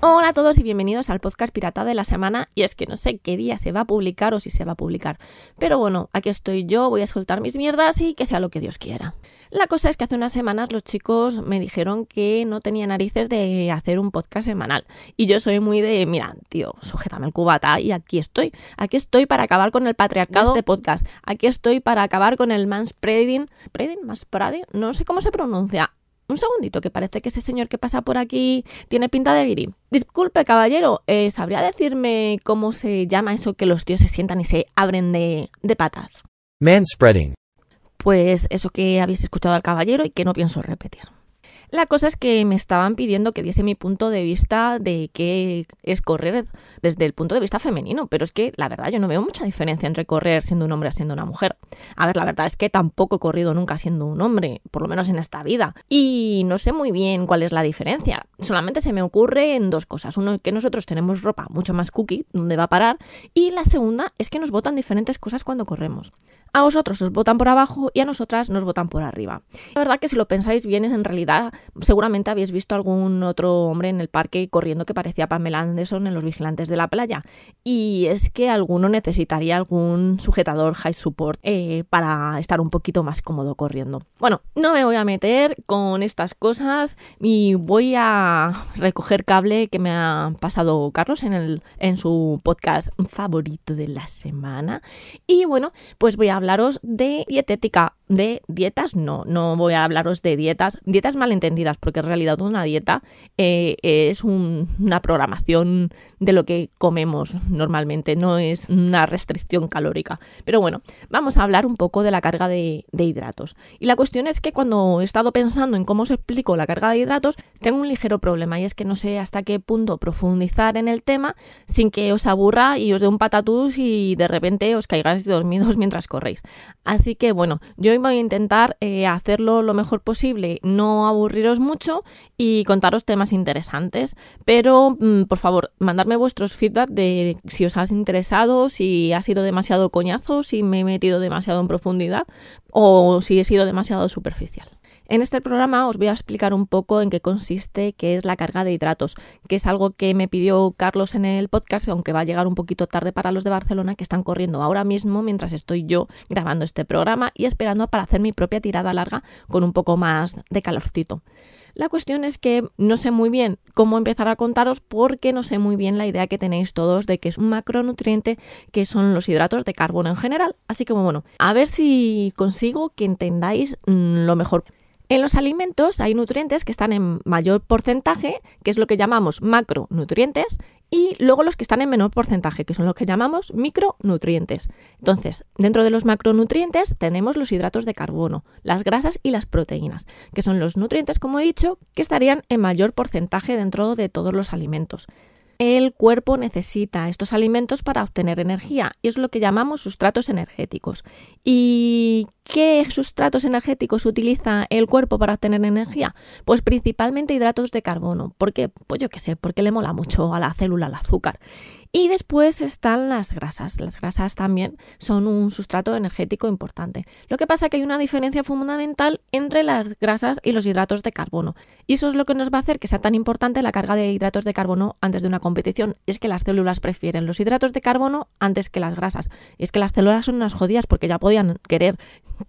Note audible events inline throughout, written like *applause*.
Hola a todos y bienvenidos al podcast pirata de la semana. Y es que no sé qué día se va a publicar o si se va a publicar. Pero bueno, aquí estoy yo, voy a soltar mis mierdas y que sea lo que Dios quiera. La cosa es que hace unas semanas los chicos me dijeron que no tenía narices de hacer un podcast semanal. Y yo soy muy de, mira, tío, sujétame el cubata y aquí estoy. Aquí estoy para acabar con el patriarcado de podcast. Aquí estoy para acabar con el manspreading. ¿Preding? ¿Manspreading? No sé cómo se pronuncia. Un segundito, que parece que ese señor que pasa por aquí tiene pinta de guiri. Disculpe, caballero, eh, ¿sabría decirme cómo se llama eso que los tíos se sientan y se abren de, de patas? Manspreading. Pues eso que habéis escuchado al caballero y que no pienso repetir. La cosa es que me estaban pidiendo que diese mi punto de vista de qué es correr desde el punto de vista femenino, pero es que la verdad yo no veo mucha diferencia entre correr siendo un hombre o siendo una mujer. A ver, la verdad es que tampoco he corrido nunca siendo un hombre, por lo menos en esta vida, y no sé muy bien cuál es la diferencia. Solamente se me ocurre en dos cosas. Uno, que nosotros tenemos ropa mucho más cookie, donde va a parar, y la segunda es que nos votan diferentes cosas cuando corremos. A vosotros os votan por abajo y a nosotras nos votan por arriba. La verdad que si lo pensáis bien, en realidad seguramente habéis visto algún otro hombre en el parque corriendo que parecía Pamela Anderson en Los Vigilantes de la Playa. Y es que alguno necesitaría algún sujetador high support eh, para estar un poquito más cómodo corriendo. Bueno, no me voy a meter con estas cosas y voy a recoger cable que me ha pasado Carlos en, el, en su podcast favorito de la semana. Y bueno, pues voy a hablaros de dietética, de dietas, no, no voy a hablaros de dietas, dietas malentendidas, porque en realidad una dieta eh, es una programación de lo que comemos normalmente, no es una restricción calórica. Pero bueno, vamos a hablar un poco de la carga de, de hidratos. Y la cuestión es que cuando he estado pensando en cómo os explico la carga de hidratos, tengo un ligero problema y es que no sé hasta qué punto profundizar en el tema sin que os aburra y os dé un patatús y de repente os caigáis dormidos *laughs* mientras corréis. Así que bueno, yo voy a intentar eh, hacerlo lo mejor posible, no aburriros mucho y contaros temas interesantes. Pero mm, por favor, mandarme vuestros feedback de si os has interesado, si ha sido demasiado coñazo, si me he metido demasiado en profundidad o si he sido demasiado superficial. En este programa os voy a explicar un poco en qué consiste, qué es la carga de hidratos, que es algo que me pidió Carlos en el podcast, aunque va a llegar un poquito tarde para los de Barcelona que están corriendo ahora mismo mientras estoy yo grabando este programa y esperando para hacer mi propia tirada larga con un poco más de calorcito. La cuestión es que no sé muy bien cómo empezar a contaros porque no sé muy bien la idea que tenéis todos de que es un macronutriente que son los hidratos de carbono en general. Así que bueno, a ver si consigo que entendáis mm, lo mejor. En los alimentos hay nutrientes que están en mayor porcentaje, que es lo que llamamos macronutrientes, y luego los que están en menor porcentaje, que son los que llamamos micronutrientes. Entonces, dentro de los macronutrientes tenemos los hidratos de carbono, las grasas y las proteínas, que son los nutrientes, como he dicho, que estarían en mayor porcentaje dentro de todos los alimentos. El cuerpo necesita estos alimentos para obtener energía y es lo que llamamos sustratos energéticos. ¿Y qué sustratos energéticos utiliza el cuerpo para obtener energía? Pues principalmente hidratos de carbono. ¿Por qué? Pues yo qué sé, porque le mola mucho a la célula el azúcar. Y después están las grasas. Las grasas también son un sustrato energético importante. Lo que pasa es que hay una diferencia fundamental entre las grasas y los hidratos de carbono. Y eso es lo que nos va a hacer que sea tan importante la carga de hidratos de carbono antes de una competición. Y es que las células prefieren los hidratos de carbono antes que las grasas. Y es que las células son unas jodidas porque ya podían querer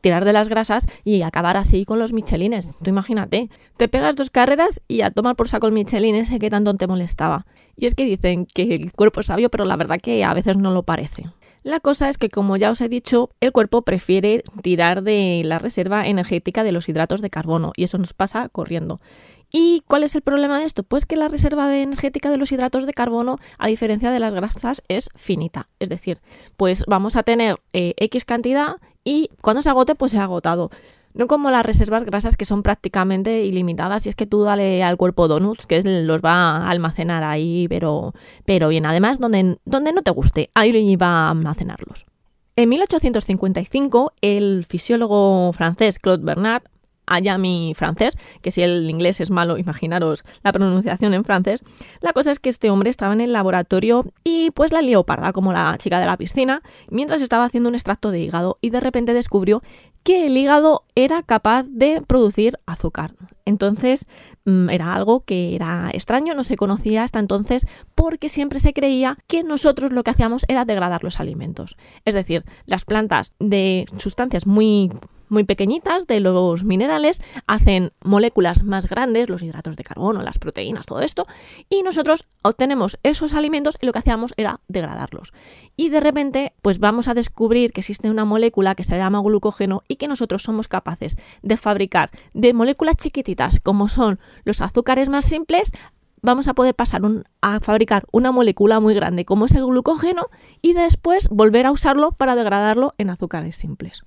tirar de las grasas y acabar así con los michelines. Tú imagínate, te pegas dos carreras y a tomar por saco el michelin ese que tanto te molestaba. Y es que dicen que el cuerpo es sabio, pero la verdad que a veces no lo parece. La cosa es que, como ya os he dicho, el cuerpo prefiere tirar de la reserva energética de los hidratos de carbono y eso nos pasa corriendo. ¿Y cuál es el problema de esto? Pues que la reserva energética de los hidratos de carbono, a diferencia de las grasas, es finita. Es decir, pues vamos a tener eh, X cantidad y cuando se agote, pues se ha agotado. No como las reservas grasas que son prácticamente ilimitadas y es que tú dale al cuerpo donuts que los va a almacenar ahí, pero, pero bien, además donde, donde no te guste, ahí va a almacenarlos. En 1855, el fisiólogo francés Claude Bernard allá mi francés, que si el inglés es malo, imaginaros la pronunciación en francés. La cosa es que este hombre estaba en el laboratorio y pues la leoparda, como la chica de la piscina, mientras estaba haciendo un extracto de hígado y de repente descubrió que el hígado era capaz de producir azúcar. Entonces mm, era algo que era extraño, no se conocía hasta entonces porque siempre se creía que nosotros lo que hacíamos era degradar los alimentos. Es decir, las plantas de sustancias muy muy pequeñitas de los minerales hacen moléculas más grandes, los hidratos de carbono, las proteínas, todo esto, y nosotros obtenemos esos alimentos y lo que hacíamos era degradarlos. Y de repente, pues vamos a descubrir que existe una molécula que se llama glucógeno y que nosotros somos capaces de fabricar de moléculas chiquititas como son los azúcares más simples vamos a poder pasar a fabricar una molécula muy grande como es el glucógeno y después volver a usarlo para degradarlo en azúcares simples.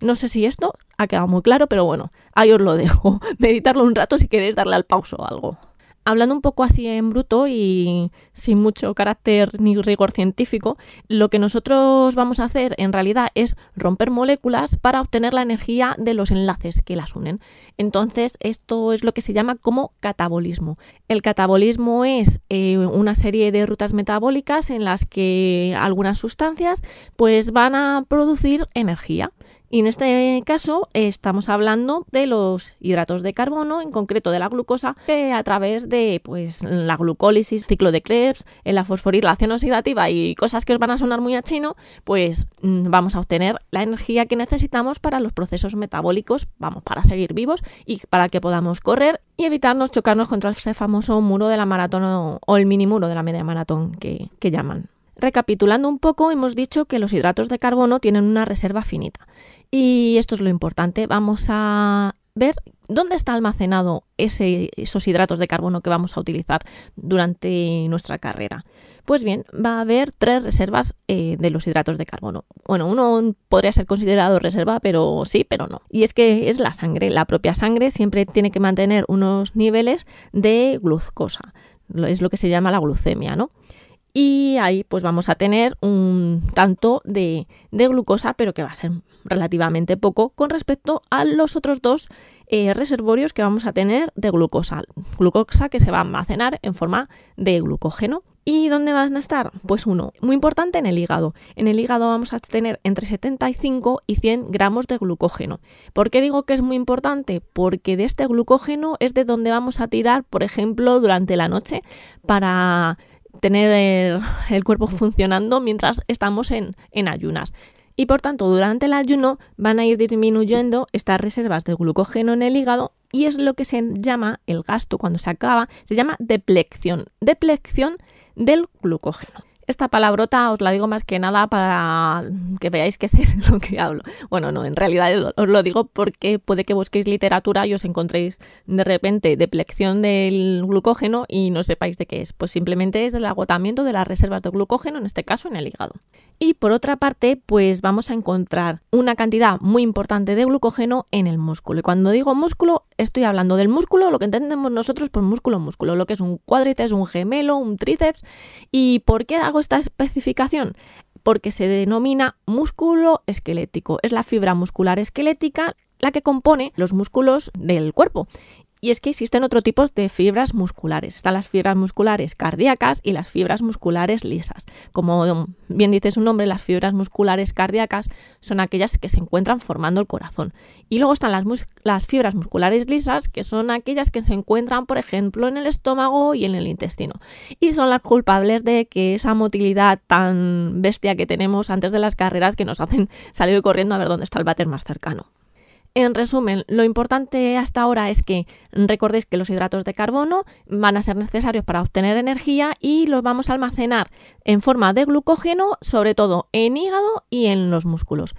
No sé si esto ha quedado muy claro, pero bueno, ahí os lo dejo. *laughs* Meditarlo un rato si queréis darle al pauso o algo. Hablando un poco así en bruto y sin mucho carácter ni rigor científico, lo que nosotros vamos a hacer en realidad es romper moléculas para obtener la energía de los enlaces que las unen. Entonces, esto es lo que se llama como catabolismo. El catabolismo es eh, una serie de rutas metabólicas en las que algunas sustancias pues van a producir energía. Y en este caso estamos hablando de los hidratos de carbono, en concreto de la glucosa, que a través de pues, la glucólisis, ciclo de Krebs, en la fosforilación oxidativa y cosas que os van a sonar muy a chino, pues mm, vamos a obtener la energía que necesitamos para los procesos metabólicos, vamos, para seguir vivos y para que podamos correr y evitarnos chocarnos contra ese famoso muro de la maratón o, el mini muro de la media maratón que llaman. Recapitulando un poco, hemos dicho que los hidratos de carbono tienen una reserva finita. Y esto es lo importante. Vamos a ver dónde está almacenado esos hidratos de carbono que vamos a utilizar durante nuestra carrera. Pues bien, va a haber tres reservas eh, de los hidratos de carbono. Bueno, uno podría ser considerado reserva, pero sí, pero no. Y es que es la sangre. La propia sangre siempre tiene que mantener unos niveles de glucosa. Es lo que se llama la glucemia, ¿no? Y ahí pues vamos a tener un tanto de, glucosa, pero que va a ser relativamente poco con respecto a los otros dos eh, reservorios que vamos a tener de glucosa. Glucosa que se va a almacenar en forma de glucógeno. ¿Y dónde van a estar? Pues uno, muy importante en el hígado. En el hígado vamos a tener entre 75 y 100 gramos de glucógeno. ¿Por qué digo que es muy importante? Porque de este glucógeno es de donde vamos a tirar, por ejemplo, durante la noche para tener el, cuerpo funcionando mientras estamos en, en ayunas. Y por tanto, durante el ayuno van a ir disminuyendo estas reservas de glucógeno en el hígado y es lo que se llama el gasto cuando se acaba, se llama deplección, deplección del glucógeno. Esta palabrota os la digo más que nada para que veáis que sé de *laughs* lo que hablo. Bueno, no, en realidad os lo digo porque puede que busquéis literatura y os encontréis de repente deplección del glucógeno y no sepáis de qué es. Pues simplemente es del agotamiento de las reservas de glucógeno, en este caso en el hígado. Y por otra parte, pues vamos a encontrar una cantidad muy importante de glucógeno en el músculo. Y cuando digo músculo, estoy hablando del músculo, lo que entendemos nosotros por músculo, músculo, lo que es un cuádriceps, un gemelo, un tríceps. ¿Y por qué hago esta especificación? Porque se denomina músculo esquelético. Es la fibra muscular esquelética la que compone los músculos del cuerpo. Y es que existen otro tipo de fibras musculares. Están las fibras musculares cardíacas y las fibras musculares lisas. Como bien dice su nombre, las fibras musculares cardíacas son aquellas que se encuentran formando el corazón. Y luego están las, fibras musculares lisas, que son aquellas que se encuentran, por ejemplo, en el estómago y en el intestino. Y son las culpables de que esa motilidad tan bestia que tenemos antes de las carreras que nos hacen salir corriendo a ver dónde está el váter más cercano. En resumen, lo importante hasta ahora es que recordéis que los hidratos de carbono van a ser necesarios para obtener energía y los vamos a almacenar en forma de glucógeno, sobre todo en hígado y en los músculos.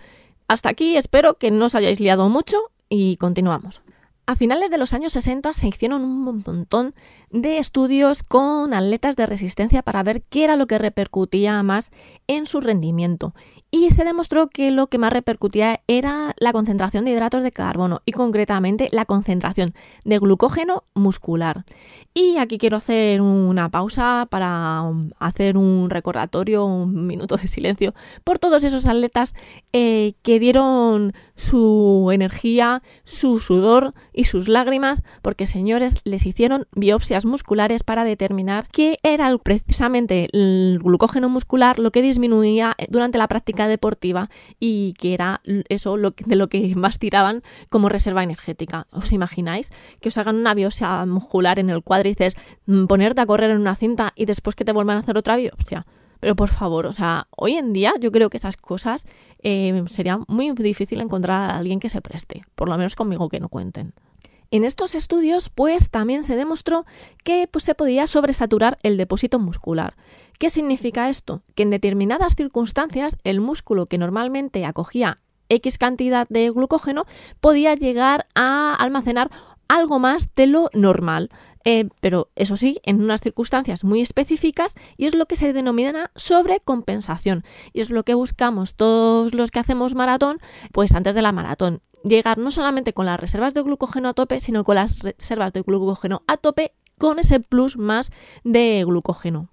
Hasta aquí espero que no os hayáis liado mucho y continuamos. A finales de los años 60 se hicieron un montón de estudios con atletas de resistencia para ver qué era lo que repercutía más en su rendimiento. Y se demostró que lo que más repercutía era la concentración de hidratos de carbono y concretamente la concentración de glucógeno muscular. Y aquí quiero hacer una pausa para um, hacer un recordatorio, un minuto de silencio por todos esos atletas eh, que dieron su energía, su sudor y sus lágrimas, porque señores les hicieron biopsias musculares para determinar qué era precisamente el glucógeno muscular lo que disminuía durante la práctica deportiva y que era eso lo de lo que más tiraban como reserva energética. ¿Os imagináis que os hagan una biopsia muscular en el cuádriceps, mm, ponerte a correr en una cinta y después que te vuelvan a hacer otra biopsia? Pero por favor, o sea, hoy en día yo creo que esas cosas eh, sería muy difícil encontrar a alguien que se preste, por lo menos conmigo que no cuenten. En estos estudios, pues también se demostró que pues, se podía sobresaturar el depósito muscular. ¿Qué significa esto? Que en determinadas circunstancias el músculo que normalmente acogía X cantidad de glucógeno podía llegar a almacenar algo más de lo normal. Eh, pero eso sí, en unas circunstancias muy específicas y es lo que se denomina sobrecompensación y es lo que buscamos todos los que hacemos maratón, pues antes de la maratón, llegar no solamente con las reservas de glucógeno a tope, sino con las reservas de glucógeno a tope con ese plus más de glucógeno.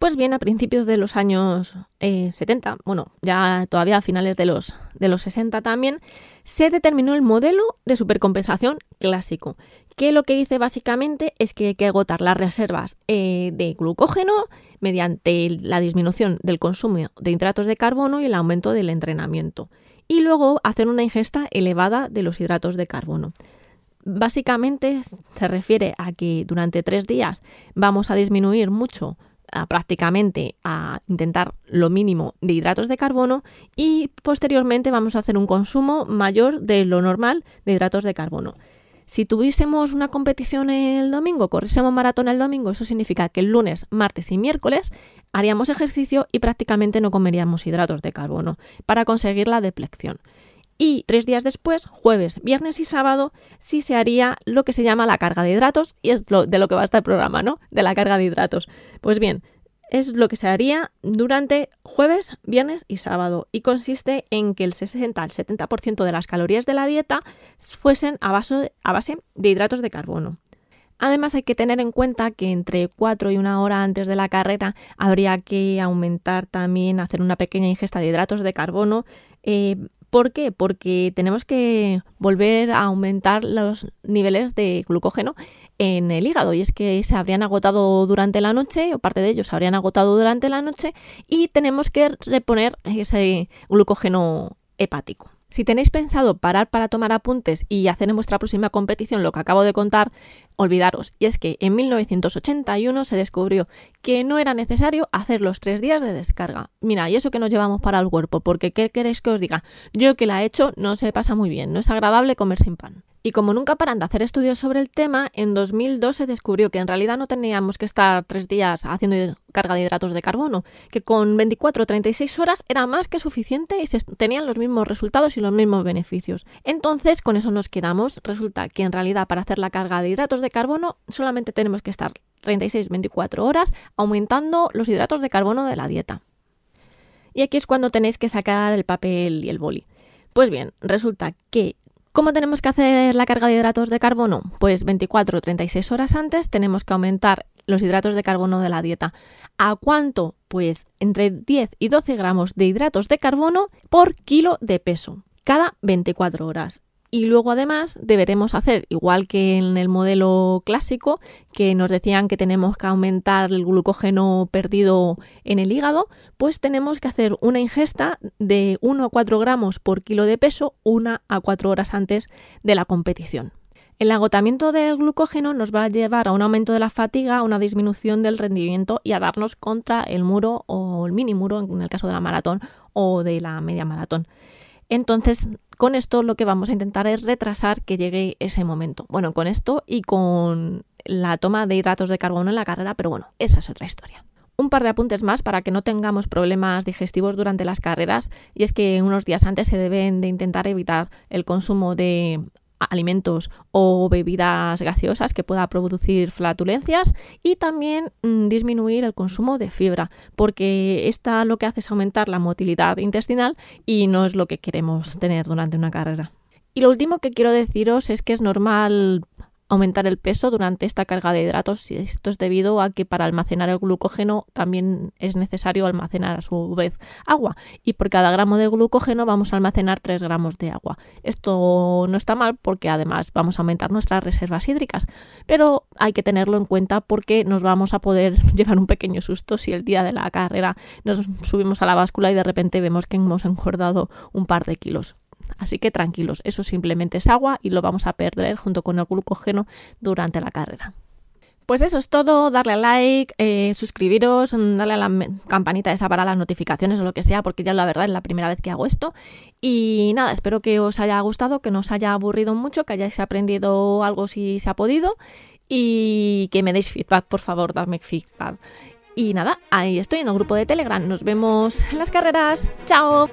Pues bien, a principios de los años 70, eh, bueno, ya todavía a finales de los, de los 60 también, se determinó el modelo de supercompensación clásico, que lo que dice básicamente es que hay que agotar las reservas eh, de glucógeno mediante la disminución del consumo de hidratos de carbono y el aumento del entrenamiento, y luego hacer una ingesta elevada de los hidratos de carbono. Básicamente se refiere a que durante tres días vamos a disminuir mucho prácticamente a intentar lo mínimo de hidratos de carbono y posteriormente vamos a hacer un consumo mayor de lo normal de hidratos de carbono. Si tuviésemos una competición el domingo, corriésemos maratón el domingo, eso significa que el lunes, martes y miércoles haríamos ejercicio y prácticamente no comeríamos hidratos de carbono para conseguir la deplección. Y tres días después, jueves, viernes y sábado, sí se haría lo que se llama la carga de hidratos, y es de lo que va a estar el programa, ¿no? De la carga de hidratos. Pues bien, es lo que se haría durante jueves, viernes y sábado, y consiste en que el 60 al 70% de las calorías de la dieta fuesen a base, de hidratos de carbono. Además hay que tener en cuenta que entre 4 y una hora antes de la carrera habría que aumentar también, hacer una pequeña ingesta de hidratos de carbono eh, ¿Por qué? Porque tenemos que volver a aumentar los niveles de glucógeno en el hígado y es que se habrían agotado durante la noche o parte de ellos se habrían agotado durante la noche y tenemos que reponer ese glucógeno hepático. Si tenéis pensado parar para tomar apuntes y hacer en vuestra próxima competición lo que acabo de contar, olvidaros. Y es que en 1981 se descubrió que no era necesario hacer los tres días de descarga. Mira, y eso que nos llevamos para el cuerpo, porque ¿qué queréis que os diga? Yo que la he hecho no se pasa muy bien, no es agradable comer sin pan. Y como nunca paran de hacer estudios sobre el tema, en 2002 se descubrió que en realidad no teníamos que estar tres días haciendo carga de hidratos de carbono, que con 24 o 36 horas era más que suficiente y se tenían los mismos resultados y los mismos beneficios. Entonces, con eso nos quedamos. Resulta que en realidad para hacer la carga de hidratos de carbono solamente tenemos que estar 36-24 horas aumentando los hidratos de carbono de la dieta. Y aquí es cuando tenéis que sacar el papel y el boli. Pues bien, resulta que ¿Cómo tenemos que hacer la carga de hidratos de carbono? Pues 24 o 36 horas antes tenemos que aumentar los hidratos de carbono de la dieta. ¿A cuánto? Pues entre 10 y 12 gramos de hidratos de carbono por kilo de peso cada 24 horas. Y luego además deberemos hacer, igual que en el modelo clásico, que nos decían que tenemos que aumentar el glucógeno perdido en el hígado, pues tenemos que hacer una ingesta de 1 a 4 gramos por kilo de peso una a 4 horas antes de la competición. El agotamiento del glucógeno nos va a llevar a un aumento de la fatiga, a una disminución del rendimiento y a darnos contra el muro o el mini muro en el caso de la maratón o de la media maratón. Entonces, con esto lo que vamos a intentar es retrasar que llegue ese momento. Bueno, con esto y con la toma de hidratos de carbono en la carrera, pero bueno, esa es otra historia. Un par de apuntes más para que no tengamos problemas digestivos durante las carreras y es que unos días antes se deben de intentar evitar el consumo de alimentos o bebidas gaseosas que pueda producir flatulencias y también mm, disminuir el consumo de fibra porque esta lo que hace es aumentar la motilidad intestinal y no es lo que queremos tener durante una carrera. Y lo último que quiero deciros es que es normal aumentar el peso durante esta carga de hidratos. y Esto es debido a que para almacenar el glucógeno también es necesario almacenar a su vez agua y por cada gramo de glucógeno vamos a almacenar 3 gramos de agua. Esto no está mal porque además vamos a aumentar nuestras reservas hídricas, pero hay que tenerlo en cuenta porque nos vamos a poder *laughs* llevar un pequeño susto si el día de la carrera nos subimos a la báscula y de repente vemos que hemos engordado un par de kilos. Así que tranquilos, eso simplemente es agua y lo vamos a perder junto con el glucógeno durante la carrera. Pues eso es todo, darle a like, eh, suscribiros, darle a la campanita esa para las notificaciones o lo que sea, porque ya la verdad es la primera vez que hago esto. Y nada, espero que os haya gustado, que no os haya aburrido mucho, que hayáis aprendido algo si se ha podido y que me deis feedback, por favor, dadme feedback. Y nada, ahí estoy en el grupo de Telegram. Nos vemos en las carreras. ¡Chao!